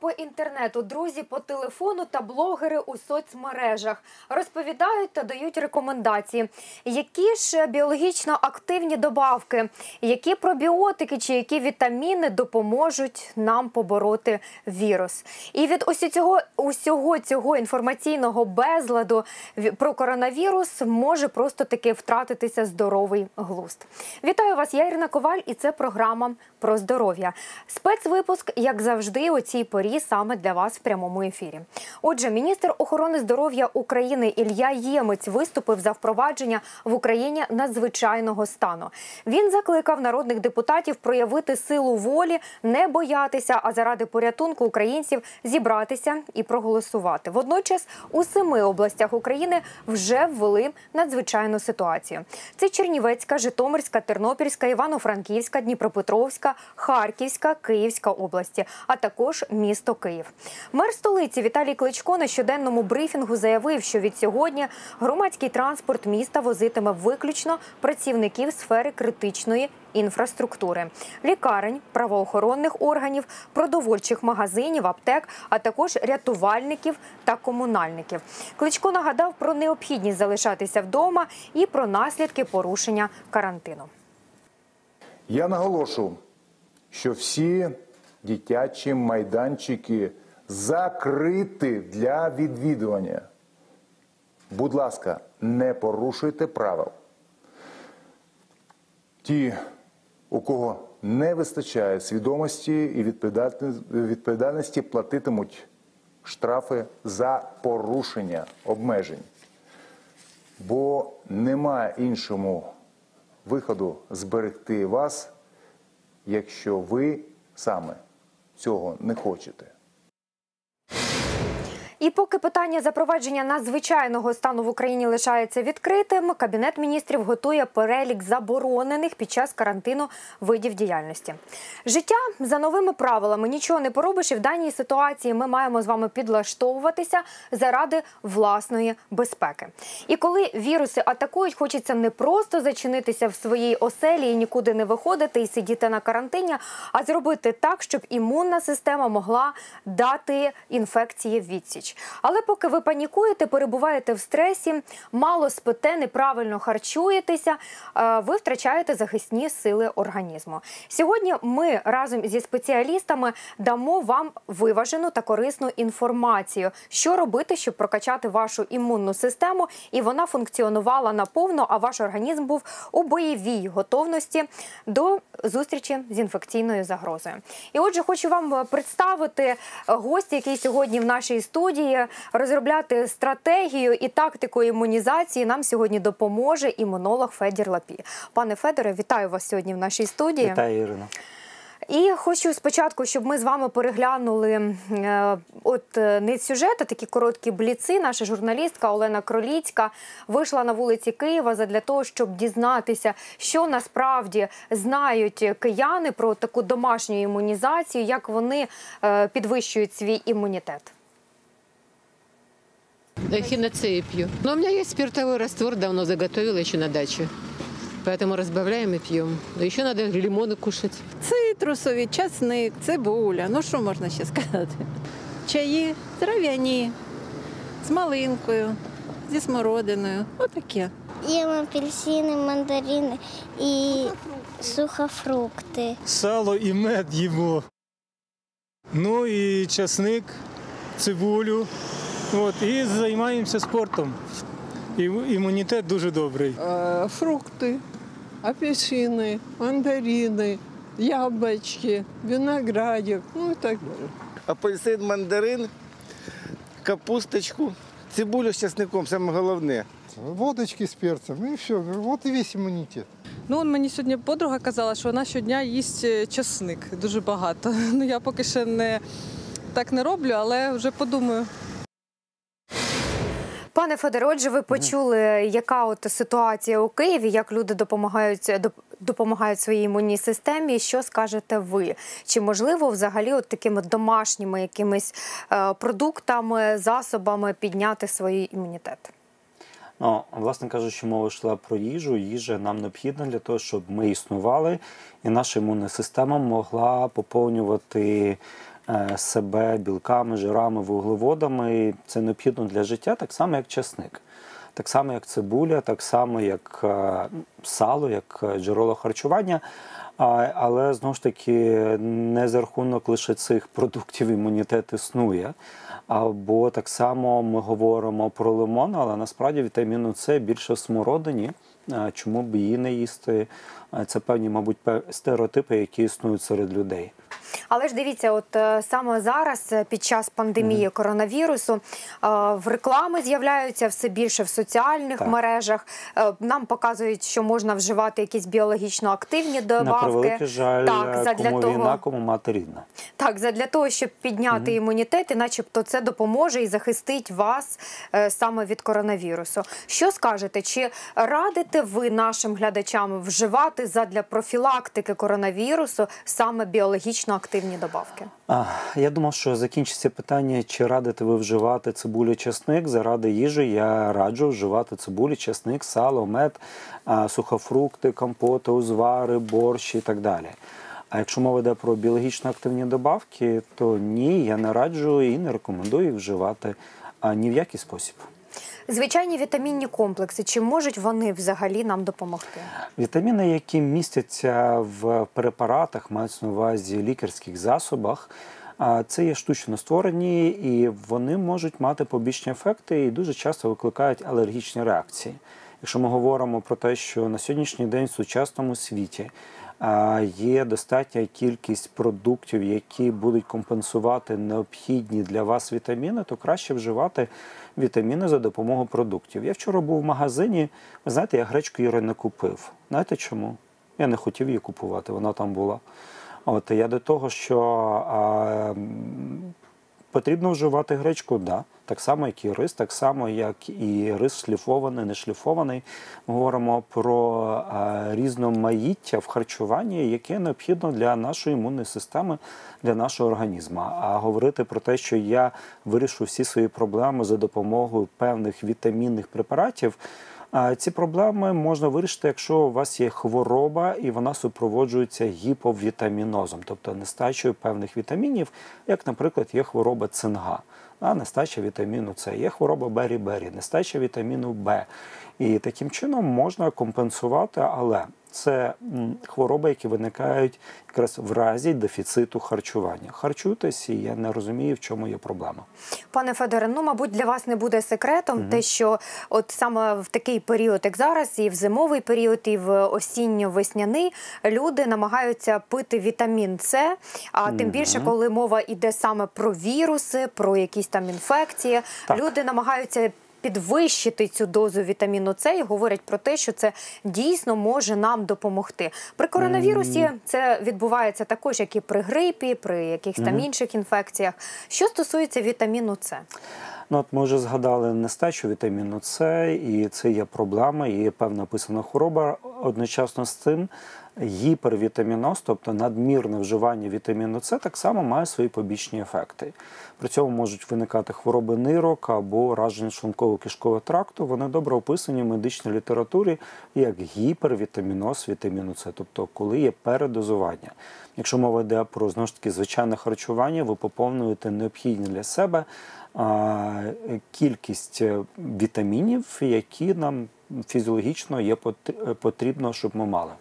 по інтернету, друзі по телефону та блогери у соцмережах розповідають та дають рекомендації, які ж біологічно активні добавки, які пробіотики чи які вітаміни допоможуть нам побороти вірус. І від ось цього усього цього інформаційного безладу про коронавірус може просто таки втратитися здоровий глузд. Вітаю вас, я Ірина Коваль, і це програма про здоров'я. Спецвипуск, як завжди, у цій порі саме для вас в прямому ефірі. Отже, міністр охорони здоров'я України Ілля Ємець виступив за впровадження в Україні надзвичайного стану. Він закликав народних депутатів проявити силу волі, не боятися, а заради порятунку українців зібратися і проголосувати. Водночас у семи областях України вже ввели надзвичайну ситуацію. Це Чернівецька, Житомирська, Тернопільська, Івано-Франківська, Дніпропетровська, Харківська, Київська області, а також місто Київ. Мер столиці Віталій Кличко на щоденному брифінгу заявив, що від сьогодні громадський транспорт міста возитиме виключно працівників сфери критичної інфраструктури, лікарень, правоохоронних органів, продовольчих магазинів, аптек, а також рятувальників та комунальників. Кличко нагадав про необхідність залишатися вдома і про наслідки порушення карантину. Я наголошу, що всі дитячі майданчики закриті для відвідування. Будь ласка, не порушуйте правил. Ті, у кого не вистачає свідомості і відповідальності, платитимуть штрафи за порушення обмежень. Бо немає іншому виходу зберегти вас, якщо ви саме цього не хочете. І поки питання запровадження надзвичайного стану в Україні лишається відкритим, кабінет міністрів готує перелік заборонених під час карантину видів діяльності. Життя за новими правилами нічого не поробиш, і в даній ситуації ми маємо з вами підлаштовуватися заради власної безпеки. І коли віруси атакують, хочеться не просто зачинитися в своїй оселі і нікуди не виходити і сидіти на карантині, а зробити так, щоб імунна система могла дати інфекції відсіч. Але поки ви панікуєте, перебуваєте в стресі, мало спите, неправильно харчуєтеся, е, ви втрачаєте захисні сили організму. Сьогодні ми разом зі спеціалістами дамо вам виважену та корисну інформацію, що робити, щоб прокачати вашу імунну систему, і вона функціонувала наповно, а ваш організм був у бойовій готовності до зустрічі з інфекційною загрозою. І отже, хочу вам представити е, гостя, який сьогодні в нашій студії розробляти стратегію і тактику імунізації. Нам сьогодні допоможе імунолог Федір Лапі. Пане Федоре, вітаю вас сьогодні в нашій студії. Вітаю, Ірина. І хочу спочатку, щоб ми з вами переглянули е, от е, не сюжет, а такі короткі бліци. Наша журналістка Олена Кроліцька вийшла на вулиці Києва задля того, щоб дізнатися, що насправді знають кияни про таку домашню імунізацію, як вони е, підвищують свій імунітет. Эхиноцея пью. Но у меня есть спиртовой раствор, давно заготовила еще на даче. Поэтому разбавляем и пьем. Но еще надо лимоны кушать. Цитрусові, часник, цибуля. Ну що можна ще сказати? Чаї трав'яні, з малинкою, зі смородиною. Отаке. Їм апельсини, мандарини і сухофрукти. сало і мед їмо. Ну і часник, цибулю. От, і займаємося спортом. І імунітет дуже добрий. Э, фрукты, апельсины, мандарины, яблочки, виноградик, ну и так далее. апельсин, мандарин, капусточку, цибулю з часником, саме головне. Водочки з перцем, і все. От і весь імунітет. Ну, он мені сьогодні подруга казала, що вона щодня їсть е, часник дуже багато. Ну я поки ще не так не роблю, але вже подумаю. Пане Федоре, отже, ви почули, яка от ситуація у Києві, як люди допомагають допомагають своїй імунній системі. Що скажете ви? Чи можливо взагалі от такими домашніми якимись е, продуктами, засобами підняти свій імунітет? Ну, власне кажучи, мова йшла про їжу. Їжа нам необхідна для того, щоб ми існували, і наша імунна система могла поповнювати себе білками, жирами, вуглеводами. Це необхідно для життя, так само як часник. Так само, як цибуля, так само, як е, сало, як е, джерело харчування. Але знову ж таки не за рахунок лише цих продуктів імунітет існує. Або так само ми говоримо про лимон, але насправді вітаміну С більше в смородині. Чому б її не їсти? Це певні, мабуть, стереотипи, які існують серед людей. Але ж дивіться, от е, саме зараз, е, під час пандемії коронавірусу, е, в реклами з'являються все більше в соціальних Так. мережах. Нам показують, що можна вживати якісь біологічно активні добавки. превеликий жаль, так, задля кому того, війна, кому мати рідна. так, задля того, щоб підняти імунітет, і начебто це допоможе і захистить вас саме від коронавірусу. Що скажете? Чи радите ви нашим глядачам вживати задля профілактики коронавірусу саме біологічно активні добавки? А, я думав, що закінчиться питання, чи радите ви вживати цибулю, чесник. Заради їжі я раджу вживати цибулю, чесник, сало, мед, сухофрукти, компоти, узвари, борщ і так далі. А якщо мова йде про біологічно активні добавки, то ні, я не раджу і не рекомендую вживати а, ні в який спосіб. Звичайні вітамінні комплекси, чи можуть вони взагалі нам допомогти? Вітаміни, які містяться в препаратах, мається на увазі лікарських засобах, це є штучно створені, і вони можуть мати побічні ефекти і дуже часто викликають алергічні реакції. Якщо ми говоримо про те, що на сьогоднішній день в сучасному світі є достатня кількість продуктів, які будуть компенсувати необхідні для вас вітаміни, то краще вживати вітаміни за допомогою продуктів. Я вчора був в магазині, ви знаєте, я гречку Юри не купив. Знаєте чому? Я не хотів її купувати, вона там була. От я до того, що а, потрібно вживати гречку, да. Так само, як і рис, так само, як і рис шліфований, не шліфований. Ми говоримо про а, різноманіття в харчуванні, яке необхідно для нашої імунної системи, для нашого організму. А говорити про те, що я вирішу всі свої проблеми за допомогою певних вітамінних препаратів. Ці проблеми можна вирішити, якщо у вас є хвороба і вона супроводжується гіповітамінозом, тобто нестачею певних вітамінів, як, наприклад, є хвороба цинга, а нестача вітаміну С, є хвороба бері-бері, нестача вітаміну Б. І таким чином можна компенсувати, але це хвороби, які виникають якраз в разі дефіциту харчування. Харчуйтесь, і я не розумію, в чому є проблема. Пане Федоре, ну мабуть, для вас не буде секретом те, що от саме в такий період, як зараз, і в зимовий період, і в осінньо-весняний люди намагаються пити вітамін С. А тим більше, коли мова йде саме про віруси, про якісь там інфекції, Так. люди намагаються. Підвищити цю дозу вітаміну С і говорять про те, що це дійсно може нам допомогти. При коронавірусі це відбувається також, як і при грипі, при якихось там інших інфекціях. Що стосується вітаміну С, Ну, от ми вже згадали нестачу вітаміну С, і це є проблема, і є певна описана хвороба. Одночасно з цим гіпервітаміноз, тобто надмірне вживання вітаміну С, так само має свої побічні ефекти. При цьому можуть виникати хвороби нирок або ураження шлунково-кишкового тракту. Вони добре описані в медичній літературі як гіпервітаміноз вітаміну С, тобто коли є передозування. Якщо мова йде про знову ж таки звичайне харчування, ви поповнюєте необхідні для себе кількість е, вітамінів, які нам фізіологічно є потр- потрібно, щоб ми мали.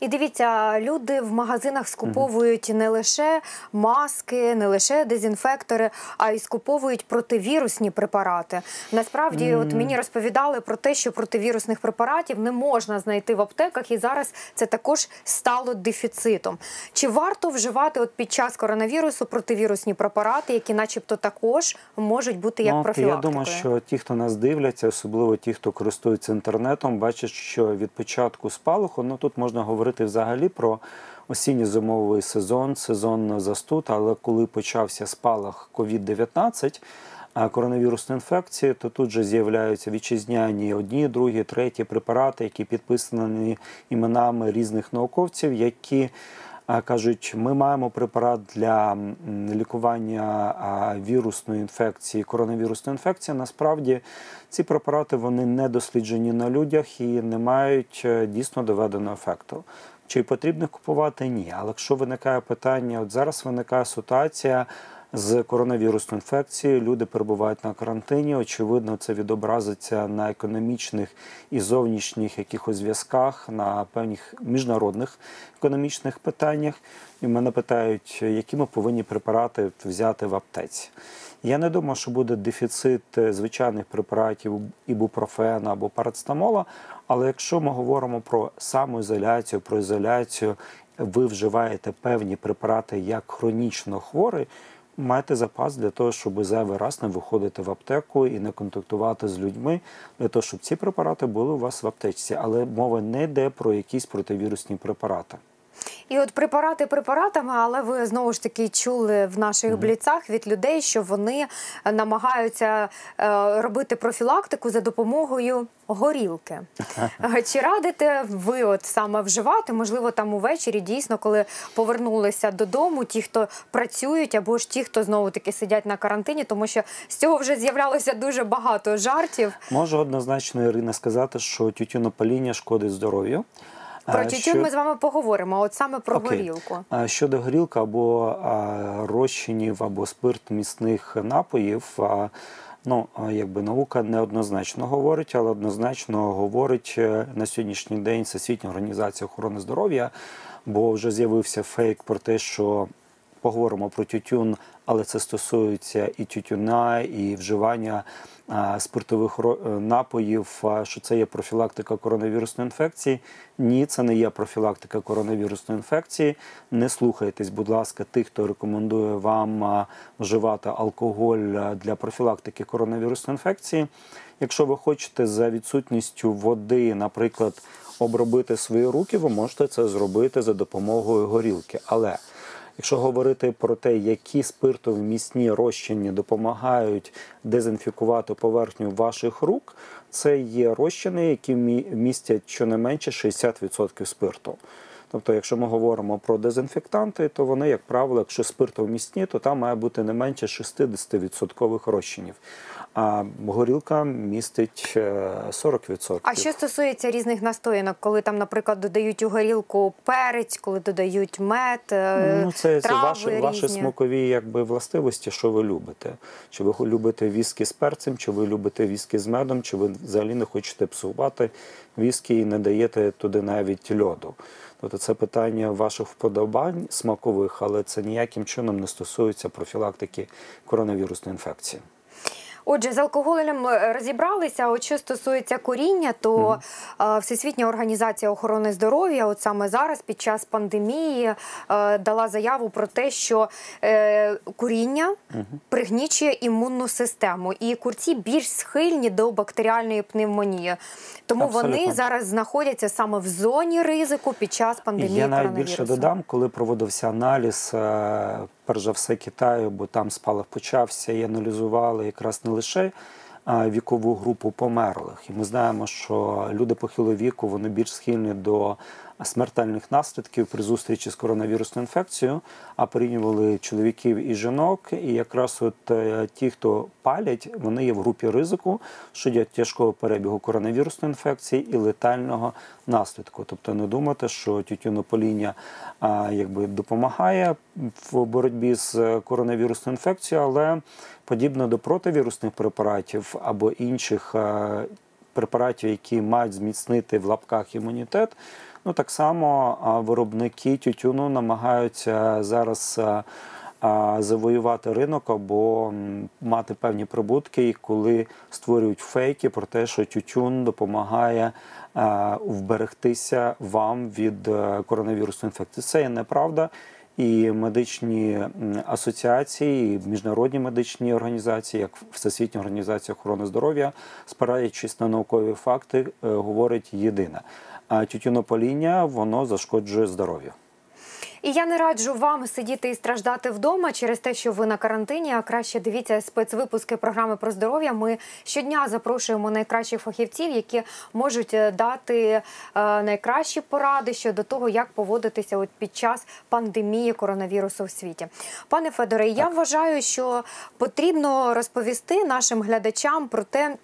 І дивіться, люди в магазинах скуповують не лише маски, не лише дезінфектори, а й скуповують противірусні препарати. Насправді, от мені розповідали про те, що противірусних препаратів не можна знайти в аптеках, і зараз це також стало дефіцитом. Чи варто вживати от під час коронавірусу противірусні препарати, які, начебто, також можуть бути як Ну, от Я думаю, що ті, хто нас дивляться, особливо ті, хто користується інтернетом, бачать, що від початку спалаху, ну тут можна говорити взагалі про осінньо-зимовий сезон, сезон застуд, але коли почався спалах COVID-19, коронавірусної інфекції, то тут же з'являються вітчизняні одні, другі, треті препарати, які підписані іменами різних науковців, які кажуть, ми маємо препарат для лікування вірусної інфекції, коронавірусної інфекції. Насправді ці препарати вони не досліджені на людях і не мають е, дійсно доведеного ефекту. Чи потрібно купувати? Ні. Але якщо виникає питання, от зараз виникає ситуація з коронавірусною інфекцією, люди перебувають на карантині. Очевидно, це відобразиться на економічних і зовнішніх якихось зв'язках, на певних міжнародних економічних питаннях. І мене питають, які ми повинні препарати взяти в аптеці. Я не думаю, що буде дефіцит е, звичайних препаратів ібупрофену або парацетамола, але якщо ми говоримо про самоізоляцію, про ізоляцію, ви вживаєте певні препарати як хронічно хворий, майте запас для того, щоб зайвий раз не виходити в аптеку і не контактувати з людьми, для того, щоб ці препарати були у вас в аптечці. Але мова не йде про якісь противірусні препарати. І от препарати препаратами, але ви знову ж таки чули в наших бліцах від людей, що вони е, намагаються е, робити профілактику за допомогою горілки. Е, Чи радите ви от саме вживати? Можливо, там увечері дійсно, коли повернулися додому, ті, хто працюють, або ж ті, хто знову таки сидять на карантині, тому що з цього вже з'являлося дуже багато жартів. Можу однозначно Ірина сказати, що тютюнопаління шкодить здоров'ю. Про тютюн що- ми з вами поговоримо. От саме про Окей. горілку. Щодо горілки або розчинів, або спирт міцних напоїв, ну якби наука неоднозначно говорить, але однозначно говорить е, на сьогоднішній день Всесвітня організація охорони здоров'я, бо вже з'явився фейк про те, що поговоримо про тютюн, але це стосується і тютюна, і вживання спиртових е, напоїв, що це є профілактика коронавірусної інфекції. Ні, це не є профілактика коронавірусної інфекції. Не слухайтесь, будь ласка, тих, хто рекомендує вам вживати алкоголь для профілактики коронавірусної інфекції. Якщо ви хочете за відсутністю води, наприклад, обробити свої руки, ви можете це зробити за допомогою горілки. Але Якщо говорити про те, які спиртовмісні розчини допомагають дезінфікувати поверхню ваших рук, це є розчини, які містять щонайменше 60% спирту. Тобто, якщо ми говоримо про дезінфектанти, то вони, як правило, якщо спиртовмісні, то там має бути не менше 60% розчинів. А горілка містить е, 40%. А що стосується різних настоянок, коли там, наприклад, додають у горілку перець, коли додають мед, е, Ну, це, це трави ваші, ваші різні. смакові якби, властивості, що ви любите. Чи ви любите віскі з перцем, чи ви любите віскі з медом, чи ви взагалі не хочете псувати віскі і не даєте туди навіть льоду. Тобто це питання ваших вподобань смакових, але це ніяким чином не стосується профілактики коронавірусної інфекції. Отже, з алкоголем е, розібралися. От що стосується куріння, то е, Всесвітня організація охорони здоров'я, от саме зараз, під час пандемії, е, дала заяву про те, що куріння пригнічує імунну систему, і курці більш схильні до бактеріальної пневмонії. Тому вони зараз знаходяться саме в зоні ризику під час пандемії Я навіть більше додам, коли проводився аналіз, перш за все Китаю, бо там спалах почався, і аналізували якраз не лише вікову групу померлих. І ми знаємо, що люди похилого віку вони більш схильні до смертельних наслідків при зустрічі з коронавірусною інфекцією, а порівнювали чоловіків і жінок. І якраз от е, ті, хто палять, вони є в групі ризику щодо тяжкого перебігу коронавірусної інфекції і летального наслідку. Тобто не думати, що тютюнопаління якби допомагає в боротьбі з е, коронавірусною інфекцією, але подібно до противірусних препаратів або інших е, препаратів, які мають зміцнити в лапках імунітет. Ну так само виробники тютюну намагаються зараз завоювати ринок або мати певні прибутки, і коли створюють фейки про те, що тютюн допомагає вберегтися вам від е, коронавірусної інфекції. Це є неправда. І медичні асоціації, і міжнародні медичні організації, як Всесвітня організація охорони здоров'я, спираючись на наукові факти, е, говорить єдине: тютюнопаління воно зашкоджує здоров'ю. І я не раджу вам сидіти і страждати вдома через те, що ви на карантині. А краще дивіться спецвипуски програми про здоров'я. Ми щодня запрошуємо найкращих фахівців, які можуть е, дати е, найкращі поради щодо того, як поводитися от під час пандемії коронавірусу в світі. Пане Федоре, я вважаю, що потрібно розповісти нашим глядачам про те.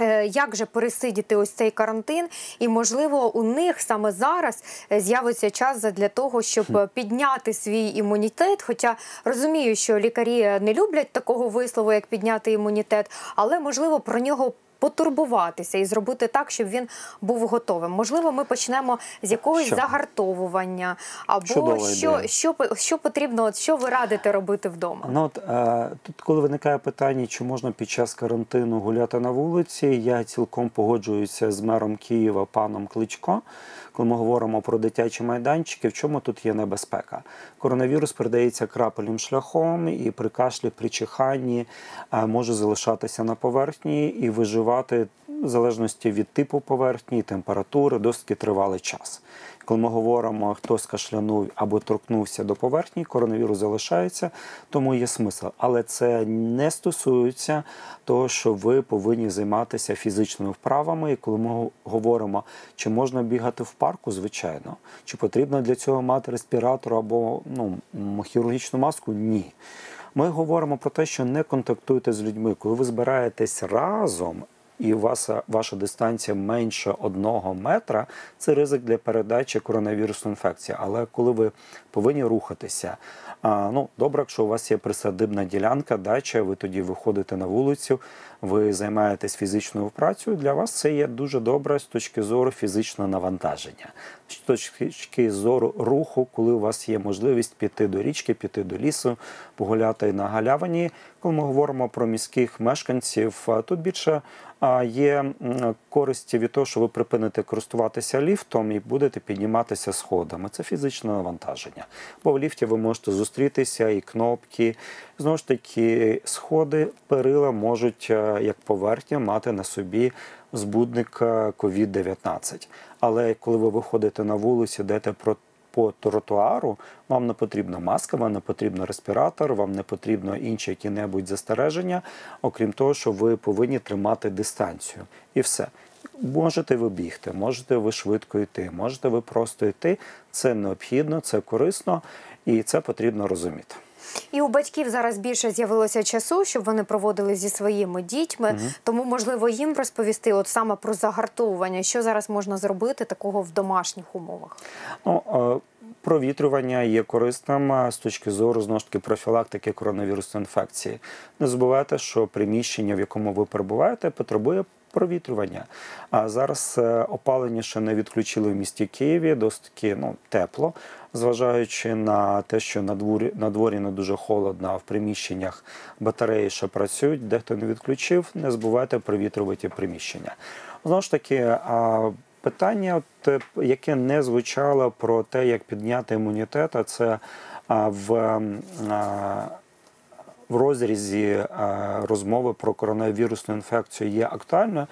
Е, Як же пересидіти ось цей карантин, і можливо у них саме зараз е, з'явиться час для того, щоб підняти свій імунітет. Хоча розумію, що лікарі не люблять такого вислову, як підняти імунітет, але можливо про нього. Потурбуватися і зробити так, щоб він був готовим. Можливо, ми почнемо з якогось Що? загартовування, або Чудова що, що, що потрібно, от що ви радите робити вдома? Ну от е, тут, коли виникає питання, чи можна під час карантину гуляти на вулиці, я цілком погоджуюся з мером Києва паном Кличко. Коли ми говоримо про дитячі майданчики, в чому тут є небезпека? Коронавірус передається крапельним шляхом, і при кашлі, при чиханні е, може залишатися на поверхні і виживати в залежності від типу поверхні, температури, досить тривалий час. Коли ми говоримо, хто скашлянув або торкнувся до поверхні, коронавірус залишається, тому є смисл. Але це не стосується того, що ви повинні займатися фізичними вправами. І коли ми говоримо, чи можна бігати в парку, звичайно, чи потрібно для цього мати респіратор або ну, хірургічну маску? Ні. Ми говоримо про те, що не контактуйте з людьми. Коли ви збираєтесь разом і у вас ваша дистанція менше одного метра, це ризик для передачі коронавірусної інфекції. Але коли ви повинні рухатися, а, ну добре, якщо у вас є присадибна ділянка, дача, ви тоді виходите на вулицю, ви займаєтесь фізичною працею. Для вас це є дуже добре з точки зору фізичного навантаження, з точки зору руху, коли у вас є можливість піти до річки, піти до лісу, погуляти на галявині. Коли ми говоримо про міських мешканців, тут більше є користі від того, що ви припините користуватися ліфтом і будете підніматися сходами. Це фізичне навантаження. Бо в ліфті ви можете зустрітися і кнопки. Знову ж таки, сходи, перила можуть е, як поверхня мати на собі збудник е, COVID-19. Але коли ви виходите на вулицю, йдете про по тротуару, вам не потрібна маска, вам не потрібен респіратор, вам не потрібно інші які-небудь застереження, окрім того, що ви повинні тримати дистанцію. І все. Можете ви бігти, можете ви швидко йти, можете ви просто йти. Це необхідно, це корисно і це потрібно розуміти. І у батьків зараз більше з'явилося часу, щоб вони проводили зі своїми дітьми. Тому можливо їм розповісти, от саме про загартовування, що зараз можна зробити такого в домашніх умовах. Ну, е, провітрювання є корисним е, з точки зору знову ж таки профілактики коронавірусної інфекції. Не забувайте, що приміщення, в якому ви перебуваєте, потребує провітрювання. А зараз е, опалення ще не відключили в місті Києві, досить таки ну, тепло, зважаючи на те, що на дворі, на дворі не дуже холодно, а в приміщеннях батареї ще працюють, дехто не відключив, не забувайте провітрювати приміщення. Знову ж таки, питання, от, е, яке не звучало про те, як підняти імунітет, а це в. В розрізі розмови про коронавірусну інфекцію є актуальною,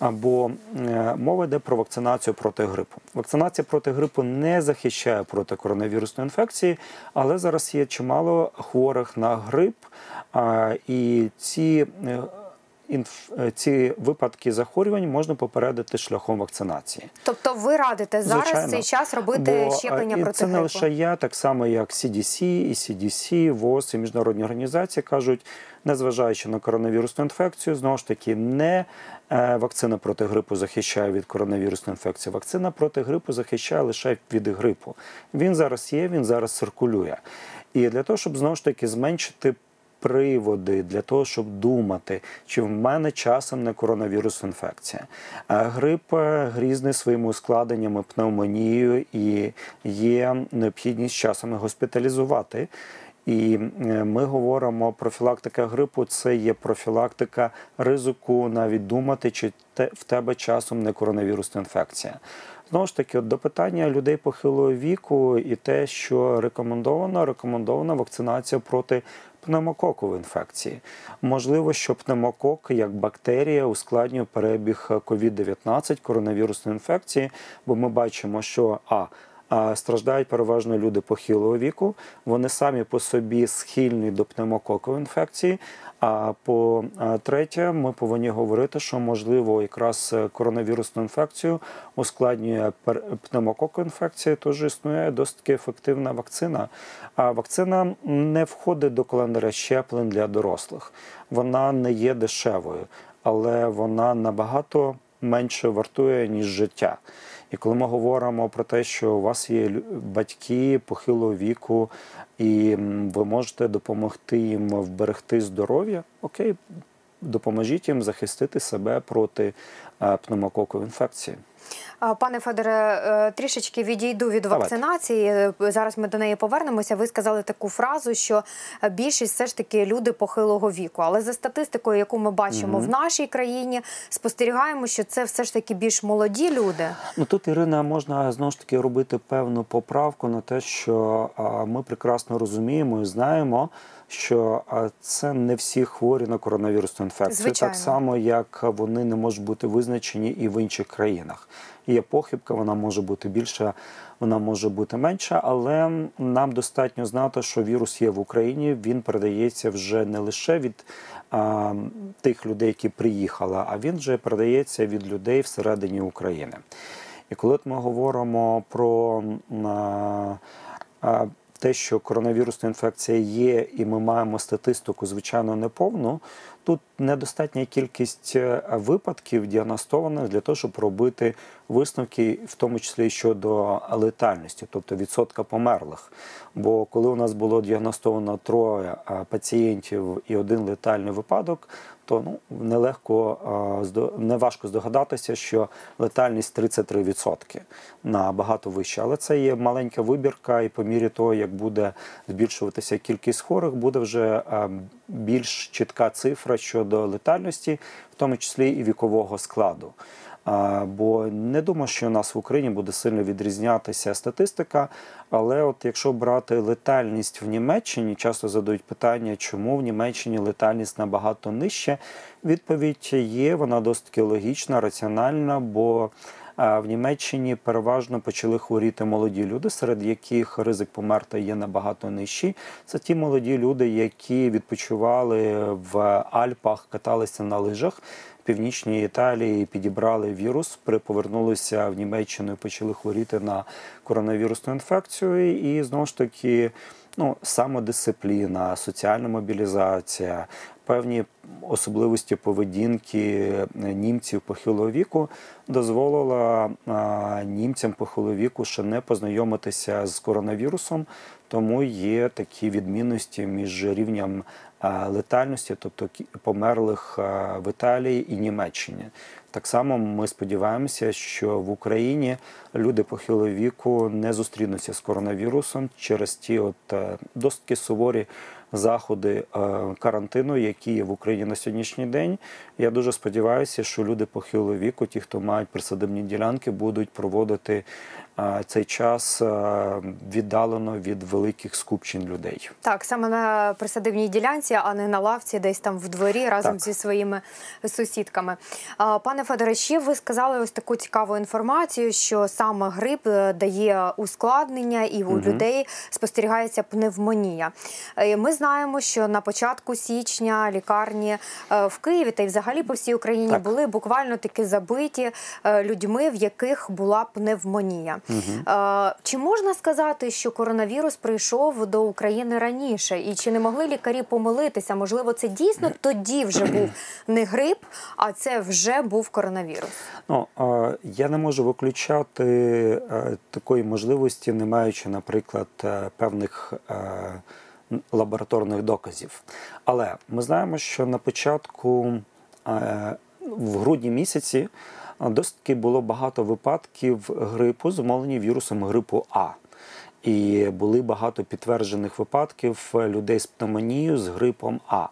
бо е, мова йде про вакцинацію проти грипу. Вакцинація проти грипу не захищає проти коронавірусної інфекції, але зараз є чимало хворих на грип, і ці. Е, Ці випадки захворювань можна попередити шляхом вакцинації. Тобто, ви радите зараз Звичайно. цей час робити Бо, щеплення проти це не лише я, так само як CDC, і CDC, ВОЗ і міжнародні організації кажуть, незважаючи на коронавірусну інфекцію, знову ж таки, не е, вакцина проти грипу захищає від коронавірусної інфекції. Вакцина проти грипу захищає лише від грипу. Він зараз є, він зараз циркулює. І для того, щоб знову ж таки зменшити приводи для того, щоб думати, чи в мене часом не коронавірус інфекція. Е, Грип е, грізний своїми ускладненнями, пневмонією і є необхідність часом госпіталізувати. І е, ми говоримо профілактика грипу це є профілактика ризику навіть думати, чи в тебе часом не коронавірусна інфекція. Знову ж таки, от до питання людей похилого віку і те, що рекомендовано, рекомендована вакцинація проти пневмококової інфекції. Можливо, що пневмокок як бактерія ускладнює перебіг COVID-19, коронавірусної інфекції, бо ми бачимо, що а а, страждають переважно люди похилого віку. Вони самі по собі схильні до пневмококової інфекції. А по третє, ми повинні говорити, що можливо якраз е, коронавірусну інфекцію ускладнює пневмококову інфекцію. Тож існує досить таки ефективна вакцина. А вакцина не входить до календаря щеплень для дорослих. Вона не є дешевою, але вона набагато менше вартує ніж життя. І коли ми говоримо про те, що у вас є батьки похилого віку, і ви можете допомогти їм вберегти здоров'я, окей, допоможіть їм захистити себе проти е, пневмококової інфекції. Пане Федоре, е, трішечки відійду від вакцинації. Е, Зараз ми до неї повернемося. Ви сказали таку фразу, що е, більшість все ж таки люди похилого віку. Але за статистикою, яку ми бачимо в нашій країні, спостерігаємо, що це все ж таки більш молоді люди. Ну тут Ірина можна знову ж таки робити певну поправку на те, що ми прекрасно розуміємо і знаємо, що це не всі хворі на коронавірусну інфекцію, Звичайно. так само як вони не можуть бути визначені і в інших країнах. Є похибка, вона може бути більша, вона може бути менша, але нам достатньо знати, що вірус є в Україні. Він передається вже не лише від а, тих людей, які приїхали, а він вже передається від людей всередині України. І коли ми говоримо про а, те, що коронавірусна інфекція є, і ми маємо статистику, звичайно, неповну, тут недостатня кількість е, випадків діагностованих для того, щоб робити висновки, в тому числі щодо летальності, тобто відсотка померлих. Бо коли у нас було діагностовано троє пацієнтів і один летальний випадок, то ну нелегко неважко здогадатися, що летальність 33% набагато вища. Але це є маленька вибірка, і по мірі того, як буде збільшуватися кількість хворих, буде вже більш чітка цифра щодо летальності, в тому числі і вікового складу. Бо не думаю, що у нас в Україні буде сильно відрізнятися статистика. Але от якщо брати летальність в Німеччині, часто задають питання, чому в Німеччині летальність набагато нижча. Відповідь є, вона досить логічна, раціональна, бо в Німеччині переважно почали хворіти молоді люди, серед яких ризик померти є набагато нижчий. Це ті молоді люди, які відпочивали в Альпах, каталися на лижах. Північній Італії підібрали вірус, при повернулися в Німеччину і почали хворіти на коронавірусну інфекцію. І знову ж таки, ну самодисципліна, соціальна мобілізація, певні особливості поведінки німців похилого віку дозволила німцям похилого віку ще не познайомитися з коронавірусом, тому є такі відмінності між рівнем летальності, тобто померлих в Італії і Німеччині. Так само ми сподіваємося, що в Україні люди похилого віку не зустрінуться з коронавірусом через ті от е, досить суворі заходи е, карантину, які є в Україні на сьогоднішній день. Я дуже сподіваюся, що люди похилого віку, ті, хто мають присадибні ділянки, будуть проводити е, цей час е, віддалено від великих скупчень людей. Так, саме на присадибній ділянці, а не на лавці, десь там в дворі разом Так. зі своїми сусідками. Пане Федоре, ще ви сказали ось таку цікаву інформацію, що саме грип е, дає ускладнення, і у людей спостерігається пневмонія. Е, Ми знаємо, що на початку січня лікарні в Києві та й взагалі по всій Україні Так. були буквально таки забиті людьми, в яких була пневмонія. Е, Чи можна сказати, що коронавірус прийшов до України раніше? І чи не могли лікарі помилитися? Можливо, це дійсно тоді вже був не грип, а це вже був коронавірус. Ну е, я не можу виключати е, такої можливості, не маючи, наприклад, певних лабораторних доказів. Але ми знаємо, що на початку в грудні місяці досить було багато випадків грипу, зумовлені вірусом грипу А. І були багато підтверджених випадків людей з пневмонією з грипом А.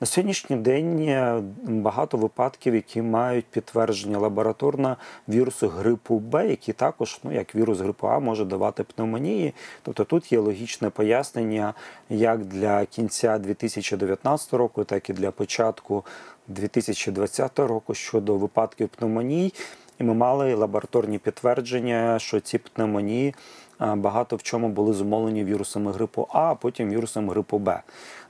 На сьогоднішній день е, багато випадків, які мають підтвердження лабораторно вірусу грипу Б, який також, ну як вірус грипу А, може давати пневмонії. Тобто тут є логічне пояснення як для кінця 2019 року, так і для початку 2020 року щодо випадків пневмоній. і ми мали лабораторні підтвердження, що ці пневмонії багато в чому були зумовлені вірусами грипу А, а потім вірусом грипу Б.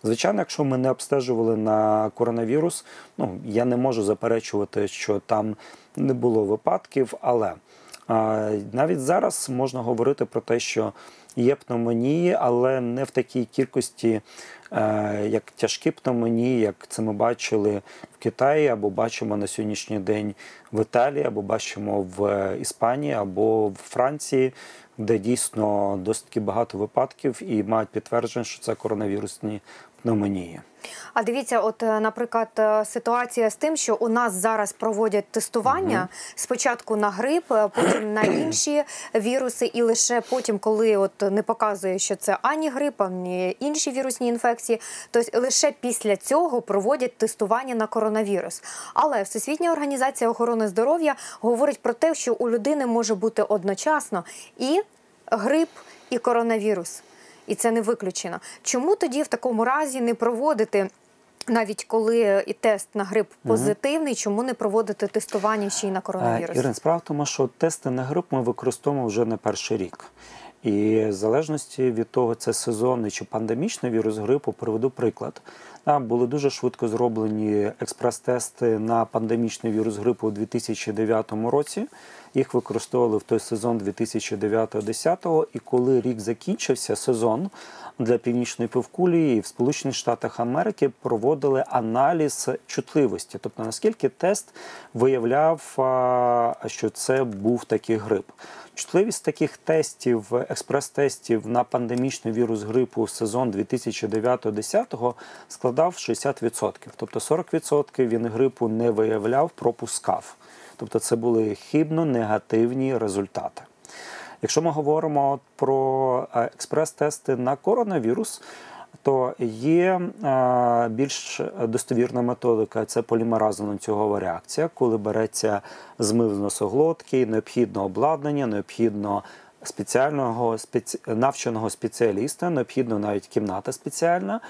Звичайно, якщо ми не обстежували на коронавірус, ну я не можу заперечувати, що там не було випадків, але навіть зараз можна говорити про те, що є пневмонії, але не в такій кількості, е, як тяжкі пневмонії, як це ми бачили в Китаї, або бачимо на сьогоднішній день в Італії, або бачимо в Іспанії, або в Франції, де дійсно досить багато випадків і мають підтвердження, що це коронавірусні пневмонії. А дивіться, от, е, наприклад, е, ситуація з тим, що у нас зараз проводять тестування спочатку на грип, е, потім на інші віруси, і лише потім, коли от не показує, що це ані грип, ані інші вірусні інфекції, то лише після цього проводять тестування на коронавірус. Але Всесвітня організація охорони здоров'я говорить про те, що у людини може бути одночасно і грип, і коронавірус. І це не виключено. Чому тоді в такому разі не проводити, навіть коли і тест на грип позитивний, чому не проводити тестування ще й на коронавірус? Ірин, справа в тому, що тести на грип ми використовуємо вже не перший рік. І в залежності від того, це сезонний чи пандемічний вірус грипу, приведу приклад. А, Були дуже швидко зроблені експрес-тести на пандемічний вірус грипу у 2009 році. Їх використовували в той сезон 2009-2010. І коли рік закінчився, сезон для північної півкулі в Сполучених Штатах Америки проводили аналіз чутливості, тобто наскільки тест виявляв, що це був такий грип. Чутливість таких тестів, експрес-тестів на пандемічний вірус грипу сезон 2009-2010 складав 60%. Тобто 40% він грипу не виявляв, пропускав. Тобто це були хибно-негативні результати. Якщо ми говоримо про е, експрес-тести на коронавірус, то є е, більш достовірна методика це полімеразно-ланцюгова реакція, коли береться змив з носоглотки, необхідне обладнання, необхідно спеціального спеці... навченого спеціаліста, необхідно навіть кімната спеціальна,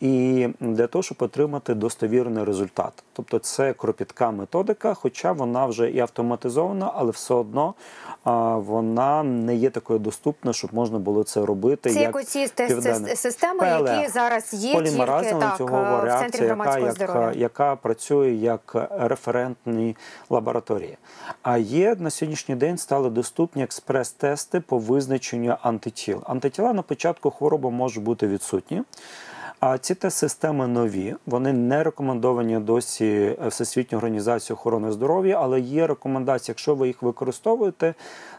і для того, щоб отримати достовірний результат. Тобто це кропітка методика, хоча вона вже і автоматизована, але все одно вона не є такою доступною, щоб можна було це робити. Це як оці системи, ПЛР. які зараз є тільки так, е, в центрі яка, громадського як, здоров'я. яка працює як референтні лабораторії. А є на сьогоднішній день стали доступні експрес-тести по визначенню антитіл. Антитіла на початку хвороби можуть бути відсутні. А ці тест-системи нові, вони не рекомендовані досі Всесвітньою організацією охорони здоров'я, але є рекомендації, якщо ви їх використовуєте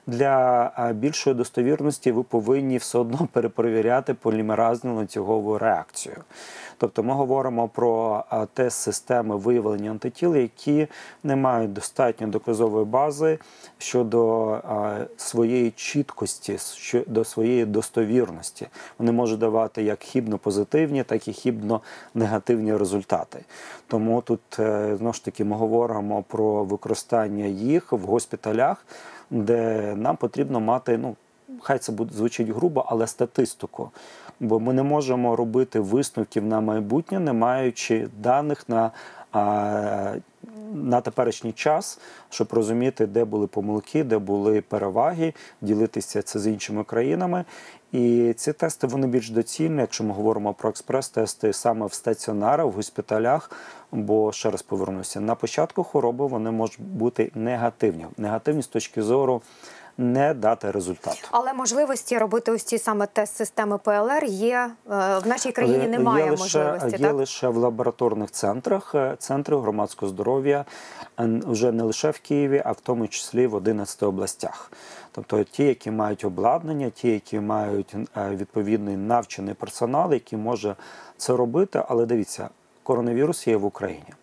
для більшої достовірності, ви повинні все одно перепровіряти полімеразну ланцюгову реакцію. Тобто ми говоримо про а, тест-системи виявлення антитіл, які не мають достатньо доказової бази щодо своєї чіткості, щодо своєї достовірності. Вони можуть давати як хібно-позитивні, так і хібно-негативні результати. Тому тут е, знову ж таки ми говоримо про використання їх в госпіталях, де нам потрібно мати ну. Хай це буде звучить грубо, але статистику. Бо ми не можемо робити висновків на майбутнє, не маючи даних на, на теперішній час, щоб розуміти, де були помилки, де були переваги, ділитися це з іншими країнами. І ці тести вони більш доцільні, якщо ми говоримо про експрес-тести саме в стаціонарах, в госпіталях. Бо ще раз повернуся, на початку хвороби вони можуть бути негативні. Негативні з точки зору не дати результату. Але можливості робити ось ці саме тест-системи ПЛР є е, в нашій країні. Немає є лише, можливості. Є так? лише в лабораторних центрах е, центрів громадського здоров'я, е, вже не лише в Києві, а в тому числі в 11 областях. Тобто ті, які мають обладнання, ті, які мають е, відповідний навчений персонал, який може це робити. Але дивіться, коронавірус є в Україні.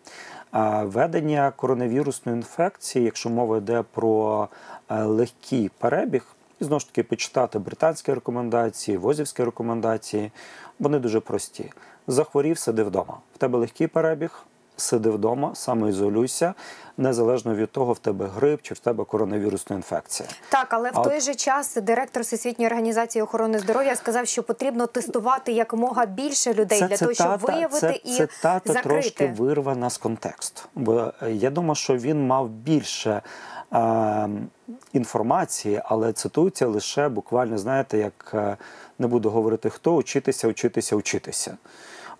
Ведення коронавірусної інфекції, якщо мова йде про е, легкий перебіг, і знову ж таки почитати британські рекомендації, возівські рекомендації, вони дуже прості. Захворів, сиди вдома. В тебе легкий перебіг, сиди вдома, самоізолюйся, незалежно від того, в тебе грип чи в тебе коронавірусна інфекція. Так, але в А той от- же час директор Всесвітньої організації охорони здоров'я сказав, що потрібно тестувати якомога більше людей для того, щоб виявити це і цитата трошки закрити. вирвана з контексту. Бо е, я думаю, що він мав більше е, інформації, але цитується лише буквально, знаєте, як е, не буду говорити хто, учитися, учитися, учитися.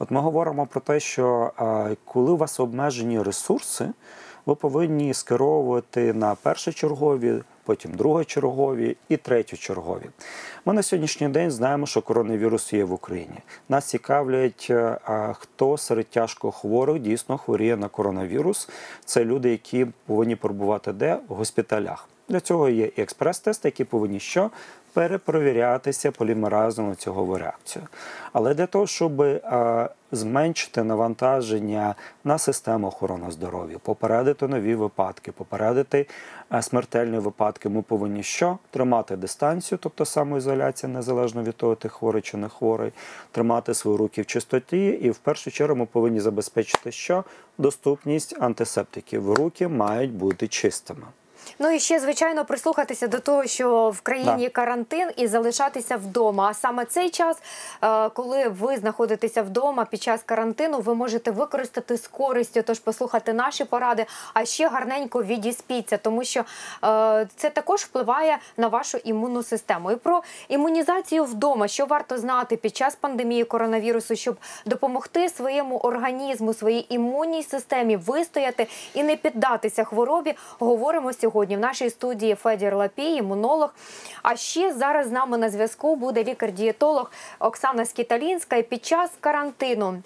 От ми говоримо про те, що коли у вас обмежені ресурси, ви повинні скеровувати на першочергові, потім другочергові і третьочергові. Ми на сьогоднішній день знаємо, що коронавірус є в Україні. Нас цікавлять, е, хто серед тяжко хворих дійсно хворіє на коронавірус. Це люди, які повинні перебувати де в госпіталях. Для цього є і експрес-тести, які повинні що перепровірятися полімеразом на цього реакцію. Але для того, щоб е, зменшити навантаження на систему охорони здоров'я, попередити нові випадки, попередити е, смертельні випадки, ми повинні що тримати дистанцію, тобто самоізоляція, незалежно від того, ти хворий чи не хворий, тримати свої руки в чистоті, і в першу чергу ми повинні забезпечити, що доступність антисептиків. Руки мають бути чистими. Ну і ще звичайно прислухатися до того, що в країні Да. карантин і залишатися вдома. А саме цей час, е, коли ви знаходитеся вдома під час карантину, ви можете використати з користю, тож послухати наші поради, а ще гарненько відіспіться, тому що е, це також впливає на вашу імунну систему. І про імунізацію вдома, що варто знати під час пандемії коронавірусу, щоб допомогти своєму організму, своїй імунній системі вистояти і не піддатися хворобі. Говоримо сьогодні в нашій студії Федір Лапій, імунолог. А ще зараз з нами на зв'язку буде лікар-дієтолог Оксана Скіталінська. І під час карантину.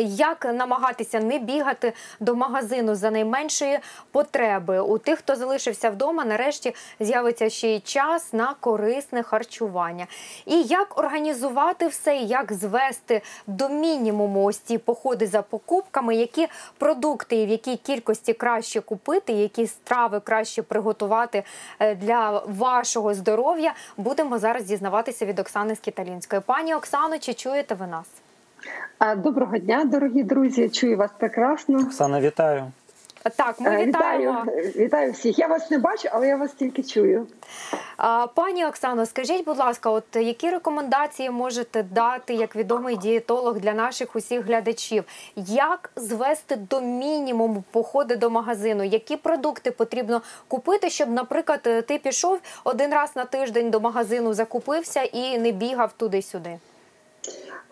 Як намагатися не бігати до магазину за найменшої потреби? У тих, хто залишився вдома, нарешті з'явиться ще й час на корисне харчування. І як організувати все, як звести до мінімуму ось ці походи за покупками, які продукти і в якій кількості краще купити, які страви краще приготувати е, для вашого здоров'я, будемо зараз дізнаватися від Оксани Скіталінської. Пані Оксано, чи чуєте ви нас? Доброго дня, дорогі друзі. Чую вас прекрасно. Оксана, вітаю. Так, ми Е, вітаємо. Вітаю, вітаю всіх. Я вас не бачу, але я вас тільки чую. Пані Оксано, скажіть, будь ласка, от які рекомендації можете дати як відомий дієтолог для наших усіх глядачів? Як звести до мінімуму походи до магазину? Які продукти потрібно купити, щоб, наприклад, ти пішов один раз на тиждень до магазину, закупився і не бігав туди-сюди?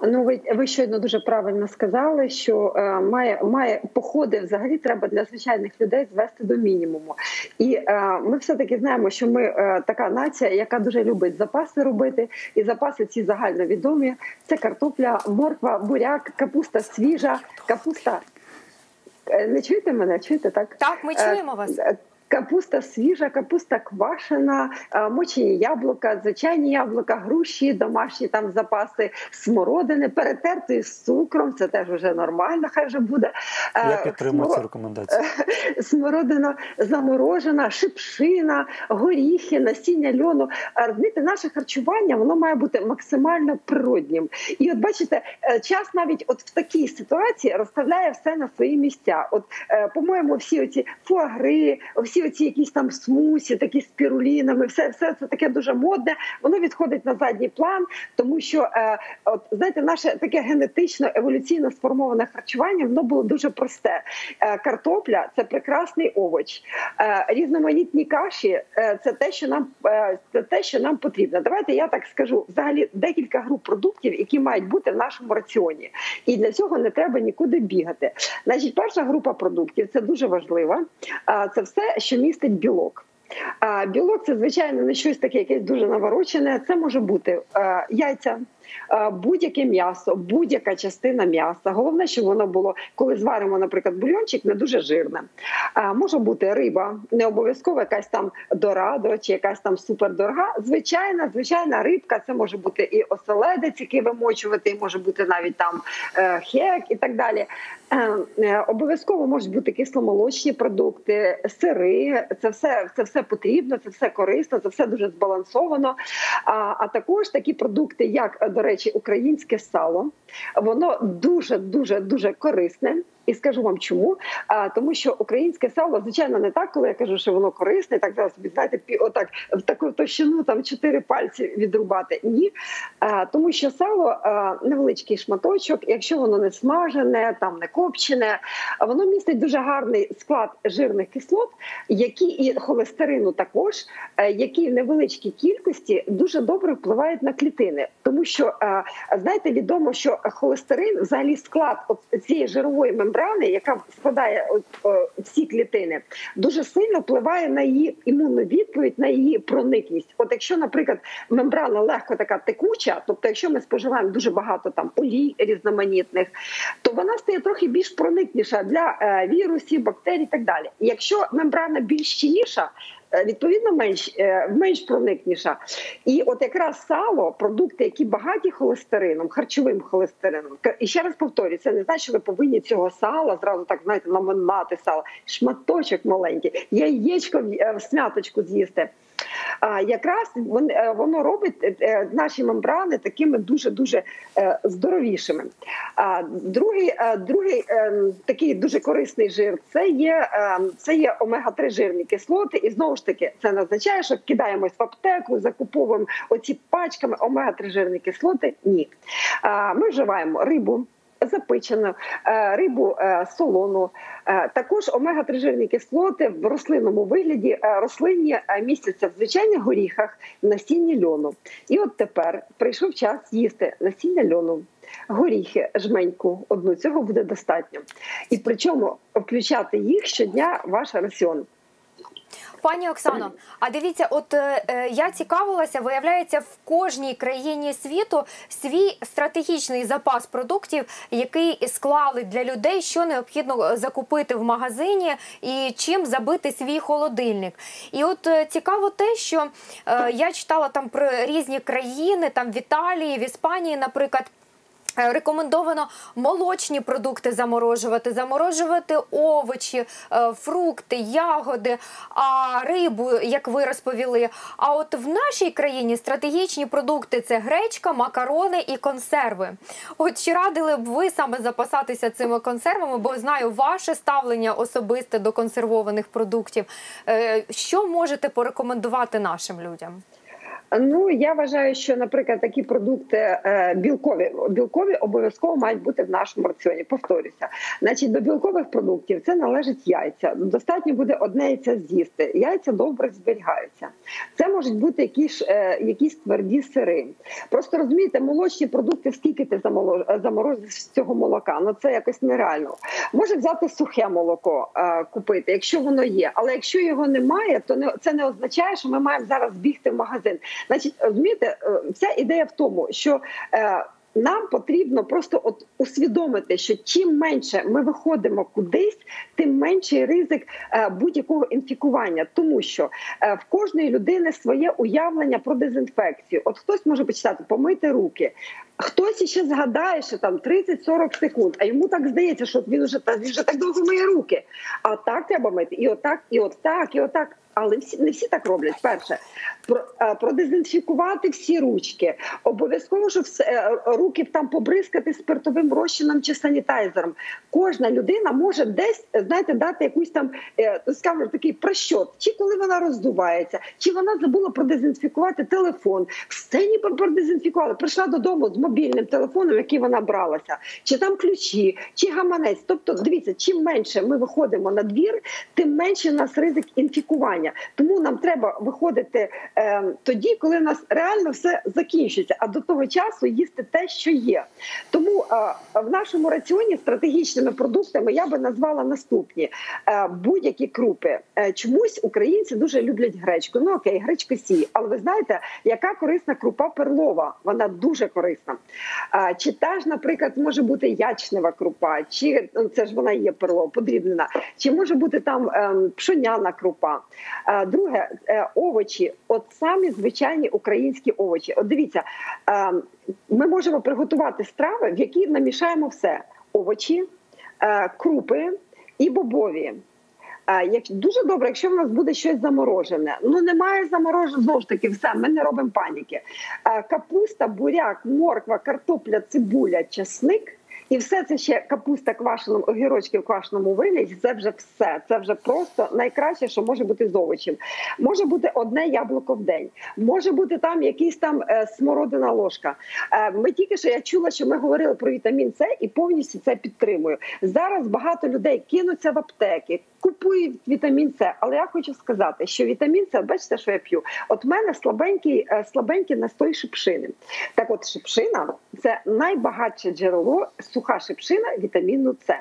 Ну, ви, ви щойно дуже правильно сказали, що е, має має походи взагалі треба для звичайних людей звести до мінімуму. І е, ми все таки знаємо, що ми е, така нація, яка дуже любить запаси робити. І запаси ці загальновідомі: це картопля, морква, буряк, капуста свіжа, капуста. Е, Не чуєте мене? Чуєте так? Так, ми Е, чуємо вас. Е, Капуста свіжа, капуста квашена, е, мочені яблука, звичайні яблука, груші, домашні там запаси смородини, перетертої з цукром. Це теж вже нормально. Хай вже буде. Е, Я підтримую сморо- цю рекомендацію. смородина заморожена, шипшина, горіхи, насіння льону. А, Розумієте, наше харчування воно має бути максимально природнім. І от бачите, е, час навіть от в такій ситуації розставляє все на свої місця. От, е, по-моєму, всі оці фуагри, всі оці якісь там смусі, такі з пірулінами, все, все це таке дуже модне. Воно відходить на задній план, тому що е, от знаєте, наше таке генетично еволюційно сформоване харчування воно було дуже просте. Е, картопля це прекрасний овоч. Е, різноманітні каші е, це те, що нам е, це те, що нам потрібно. Давайте я так скажу. Взагалі декілька груп продуктів, які мають бути в нашому раціоні, і для цього не треба нікуди бігати. Значить, перша група продуктів це дуже важлива. А, Це все, що містить білок. Білок це звичайно не щось таке, якесь дуже наворочене. Це може бути е, яйця, е, будь-яке м'ясо, будь-яка частина м'яса. Головне, щоб воно було, коли зваримо, наприклад, бульончик, не дуже жирне. Може бути риба, не обов'язково якась там дорадо чи якась там супердорога. Звичайна, звичайна рибка, це може бути і оселедець, який вимочувати, і може бути навіть там е, хек і так далі. Е, е, Обов'язково можуть бути кисломолочні продукти, сири. Це все, це все потрібно, це все корисно, це все дуже збалансовано. А, а також такі продукти, як, до речі, українське сало, воно дуже дуже дуже корисне. І скажу вам чому. А, тому що українське сало, звичайно, не так, коли я кажу, що воно корисне, так зараз собі знаєте, отак в таку товщину там чотири пальці відрубати. Ні, а, тому що сало а, невеличкий шматочок, якщо воно не смажене, там не копчене, воно містить дуже гарний склад жирних кислот, які і холестерину також, е, які в невеличкій кількості дуже добре впливають на клітини, тому що е, знаєте, відомо, що холестерин, взагалі склад цієї жирової мембрани, яка складає всі клітини, дуже сильно впливає на її імунну відповідь, на її проникність. От якщо, наприклад, мембрана легко така текуча, тобто, якщо ми споживаємо дуже багато там олій різноманітних, то вона стає трохи більш проникніша для е, вірусів, бактерій і так далі. Якщо мембрана більш щільніша, відповідно менш, е, менш проникніша. І от якраз сало, продукти, які багаті холестерином, харчовим холестерином. І ще раз повторюю, це не значить, що ви повинні цього сала зразу так знаєте, наминати сало, шматочок маленький, яєчко е, в смяточку з'їсти. Якраз е, воно робить е, е, наші мембрани такими дуже дуже здоровішими. Другий, другий такий дуже корисний жир це є, це є омега-3 жирні кислоти. І знову ж таки, це означає, що кидаємось в аптеку, закуповуємо оці пачками омега-3 жирні кислоти. Ні, ми вживаємо рибу. Запечену е, рибу е, солону, Е, також омега-3 жирні кислоти в рослинному вигляді рослинні містяться в звичайних горіхах, насінні льону. І от тепер прийшов час їсти насіння льону, горіхи, жменьку одну цього буде достатньо. І причому включати їх щодня ваш раціон. Пані Оксано, а дивіться, от е, е, я цікавилася, виявляється, в кожній країні світу свій стратегічний запас продуктів, який склали для людей, що необхідно закупити в магазині і чим забити свій холодильник. І от е, цікаво те, що е, я читала там про різні країни, там в Італії, в Іспанії, наприклад. Е, Рекомендовано молочні продукти заморожувати, заморожувати овочі, е, фрукти, ягоди, а рибу, як ви розповіли. А от в нашій країні стратегічні продукти це гречка, макарони і консерви. От чи радили б ви саме запасатися цими консервами? Бо знаю ваше ставлення особисте до консервованих продуктів. Е, Що можете порекомендувати нашим людям? Ну я вважаю, що, наприклад, такі продукти е, білкові білкові обов'язково мають бути в нашому раціоні. Повторюся, значить, до білкових продуктів це належить яйця. Достатньо буде одне яйця з'їсти. Яйця добре зберігаються. Це можуть бути якісь е, якісь тверді сири. Просто розумієте, молочні продукти, скільки ти замоло- заморозиш з цього молока? Ну це якось нереально. Може взяти сухе молоко е, купити, якщо воно є. Але якщо його немає, то не це не означає, що ми маємо зараз бігти в магазин. Значить, розумієте, е, вся ідея в тому, що е, нам потрібно просто от усвідомити, що чим менше ми виходимо кудись, тим менший ризик е, будь-якого інфікування, тому що в кожної людини своє уявлення про дезінфекцію. От хтось може почитати помити руки. Хтось ще згадає, що там 30-40 секунд, а йому так здається, що він вже він вже так довго миє руки. А так треба мити, і отак, і отак, і отак. Але всі не всі так роблять. Перше про, е, продезінфікувати всі ручки. Обов'язково, щоб е, руки там побризкати спиртовим розчином чи санітайзером. Кожна людина може десь знаєте дати якусь там е, скажімо, такий прощот, чи коли вона роздувається, чи вона забула продезінфікувати телефон. Все ніби продезінфікували. Прийшла додому з мобільним телефоном, який вона бралася, чи там ключі, чи гаманець. Тобто, дивіться, чим менше ми виходимо на двір, тим менше у нас ризик інфікування. Тому нам треба виходити е, тоді, коли у нас реально все закінчується. А до того часу їсти те, що є. Тому е, в нашому раціоні стратегічними продуктами я би назвала наступні е, будь-які крупи. Е, чомусь українці дуже люблять гречку. Ну окей, гречка сі. Але ви знаєте, яка корисна крупа перлова? Вона дуже корисна. Е, чи та ж, наприклад, може бути ячнева крупа, чи ну, це ж вона є перлова, подрібнена, чи може бути там е, пшоняна крупа. Е, Друге, е, овочі, от самі звичайні українські овочі. От дивіться, е, ми можемо приготувати страви, в які намішаємо все: овочі, крупи і бобові. Дуже добре, якщо в нас буде щось заморожене. Ну немає замороженого, знову ж таки, все, ми не робимо паніки. Капуста, буряк, морква, картопля, цибуля, часник. І все це ще капуста квашеному, огірочки в квашеному вигляді. Це вже все. Це вже просто найкраще, що може бути з овочів. Може бути одне яблуко в день, може бути там якийсь там е, смородина ложка. Е, ми тільки що я чула, що ми говорили про вітамін С і повністю це підтримую. Зараз багато людей кинуться в аптеки, купують вітамін С. Але я хочу сказати, що вітамін С, бачите, що я п'ю? От мене слабенький, е, слабенький настой шипшини. Так, от шипшина це найбагатше джерело суха шипшина вітаміну С.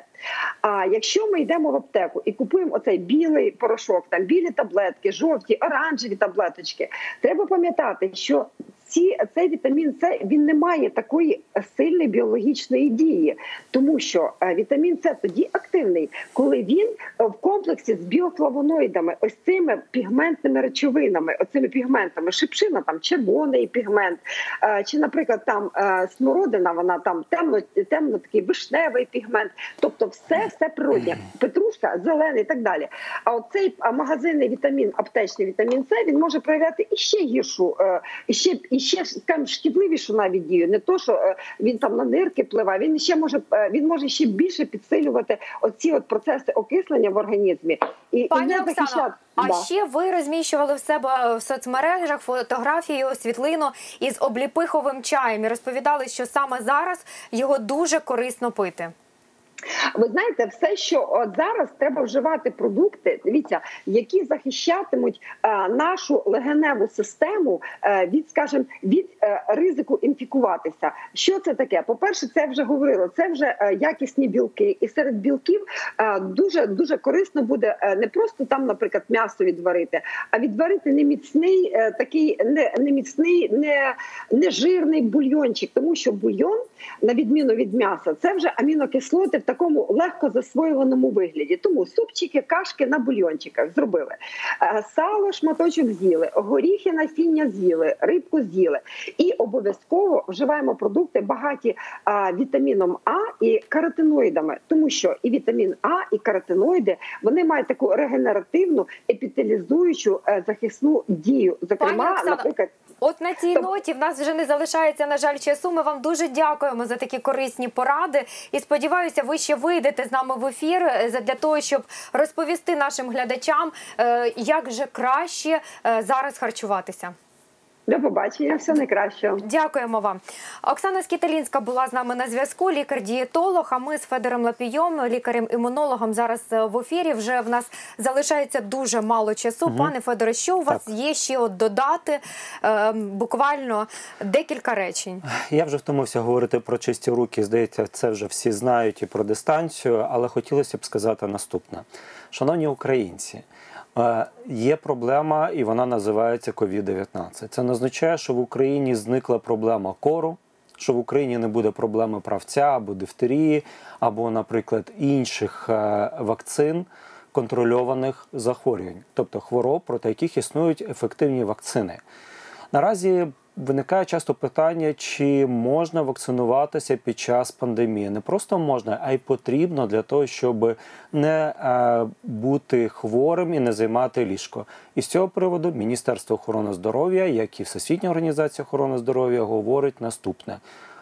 А якщо ми йдемо в аптеку і купуємо оцей білий порошок, там білі таблетки, жовті, оранжеві таблеточки, треба пам'ятати, що ці цей вітамін С він не має такої сильної біологічної дії, тому що е, вітамін С тоді активний, коли він е, в комплексі з біофлавоноїдами, ось цими пігментними речовинами, оцими пігментами, шипшина, там червоний пігмент, е, чи, наприклад, там смородина, вона там темно, темно такий вишневий пігмент, тобто все, все природне, петрушка, зелений і так далі. А оцей магазинний вітамін, аптечний вітамін С, він може проявляти іще гіршу, е, іще скажімо, шкідливішу навіть дію. Не то, що е, він там на нирки впливає, він ще може е, він може ще більше підсилювати оці от процеси окислення в організмі і, і Пані Оксано, захищати. а Да. ще ви розміщували в себе в соцмережах фотографію, світлину із обліпиховим чаєм і розповідали, що саме зараз його дуже корисно пити. Ви знаєте, все, що от зараз треба вживати продукти, дивіться, які захищатимуть е, нашу легеневу систему е, від, скажімо, від е, ризику інфікуватися. Що це таке? По перше, це вже говорило. Це вже якісні білки, і серед білків е, дуже дуже корисно буде е, не просто там, наприклад, м'ясо відварити, а відварити неміцний, е, такий не, неміцний, не, не жирний бульйончик, тому що бульйон, на відміну від м'яса, це вже амінокислоти такому легко засвоюваному вигляді. Тому супчики, кашки на бульйончиках зробили. Е, Сало, шматочок з'їли, горіхи, насіння з'їли, рибку з'їли. І обов'язково вживаємо продукти багаті вітаміном А і каротиноїдами, тому що і вітамін А, і каротиноїди вони мають таку регенеративну епітелізуючу е, захисну дію. Зокрема, наприклад. От на цій ноті в нас вже не залишається, на жаль, часу. Ми вам дуже дякуємо за такі корисні поради. І сподіваюся, ви ще вийдете з нами в ефір е, для того, щоб розповісти нашим глядачам, е, як же краще е, зараз харчуватися. До побачення, все найкращого. Дякуємо вам. Оксана Скіталінська була з нами на зв'язку. Лікар-дієтолог. А ми з Федором Лапійом, лікарем-імунологом, зараз е, в ефірі. Вже в нас залишається дуже мало часу. Мгм. Пане Федоре, що у вас є ще от додати? Е, буквально декілька речень. Я вже втомився говорити про чисті руки. Здається, це вже всі знають і про дистанцію, але хотілося б сказати наступне. Шановні українці, є проблема, і вона називається COVID-19. Це не означає, що в Україні зникла проблема кору. Що в Україні не буде проблеми правця або дифтерії, або, наприклад, інших е, вакцин контрольованих захворювань, тобто хвороб, проти яких існують ефективні вакцини. Наразі виникає часто питання, чи можна вакцинуватися під час пандемії. Не просто можна, а й потрібно для того, щоб не е, бути хворим і не займати ліжко. І з цього приводу Міністерство охорони здоров'я, як і Всесвітня організація охорони здоров'я, говорить наступне.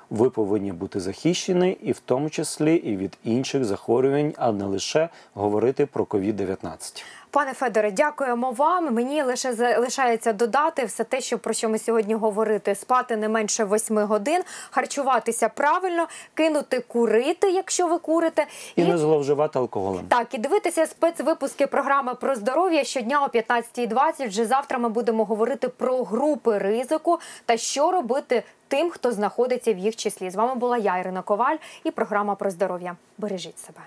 Ви повинні бути захищені, і в тому числі і від інших захворювань, а не лише говорити про COVID-19. Пане Федоре, дякуємо вам. Мені лише залишається додати все те, що про що ми сьогодні говорити: спати не менше 8 годин, харчуватися правильно, кинути курити, якщо ви курите, І не зловживати алкоголем. Так, і дивитися спецвипуски програми про здоров'я щодня о 15.20. Вже завтра ми будемо говорити про групи ризику та що робити тим, хто знаходиться в їх числі. З вами була я, Ірина Коваль, і програма про здоров'я. Бережіть себе.